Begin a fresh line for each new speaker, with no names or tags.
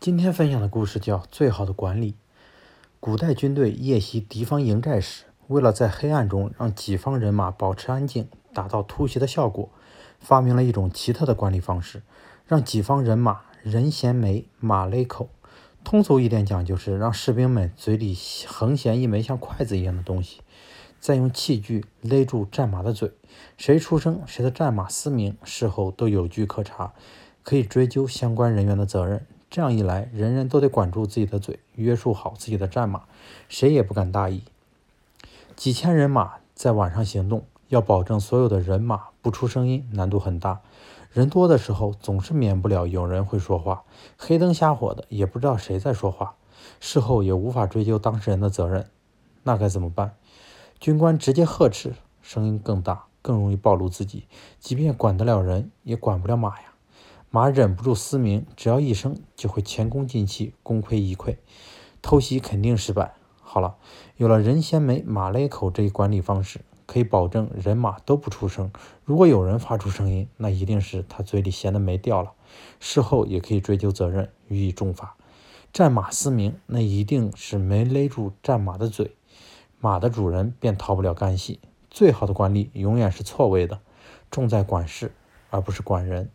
今天分享的故事叫《最好的管理》。古代军队夜袭敌方营寨时，为了在黑暗中让己方人马保持安静，达到突袭的效果，发明了一种奇特的管理方式，让己方人马人衔枚，马勒口。通俗一点讲，就是让士兵们嘴里横衔一枚像筷子一样的东西，再用器具勒住战马的嘴。谁出声，谁的战马嘶鸣，事后都有据可查，可以追究相关人员的责任。这样一来，人人都得管住自己的嘴，约束好自己的战马，谁也不敢大意。几千人马在晚上行动，要保证所有的人马不出声音，难度很大。人多的时候，总是免不了有人会说话，黑灯瞎火的，也不知道谁在说话，事后也无法追究当事人的责任。那该怎么办？军官直接呵斥，声音更大，更容易暴露自己。即便管得了人，也管不了马呀。马忍不住嘶鸣，只要一声，就会前功尽弃，功亏一篑，偷袭肯定失败。好了，有了人先没，马勒口这一管理方式，可以保证人马都不出声。如果有人发出声音，那一定是他嘴里衔的没掉了，事后也可以追究责任，予以重罚。战马嘶鸣，那一定是没勒住战马的嘴，马的主人便逃不了干系。最好的管理永远是错位的，重在管事，而不是管人。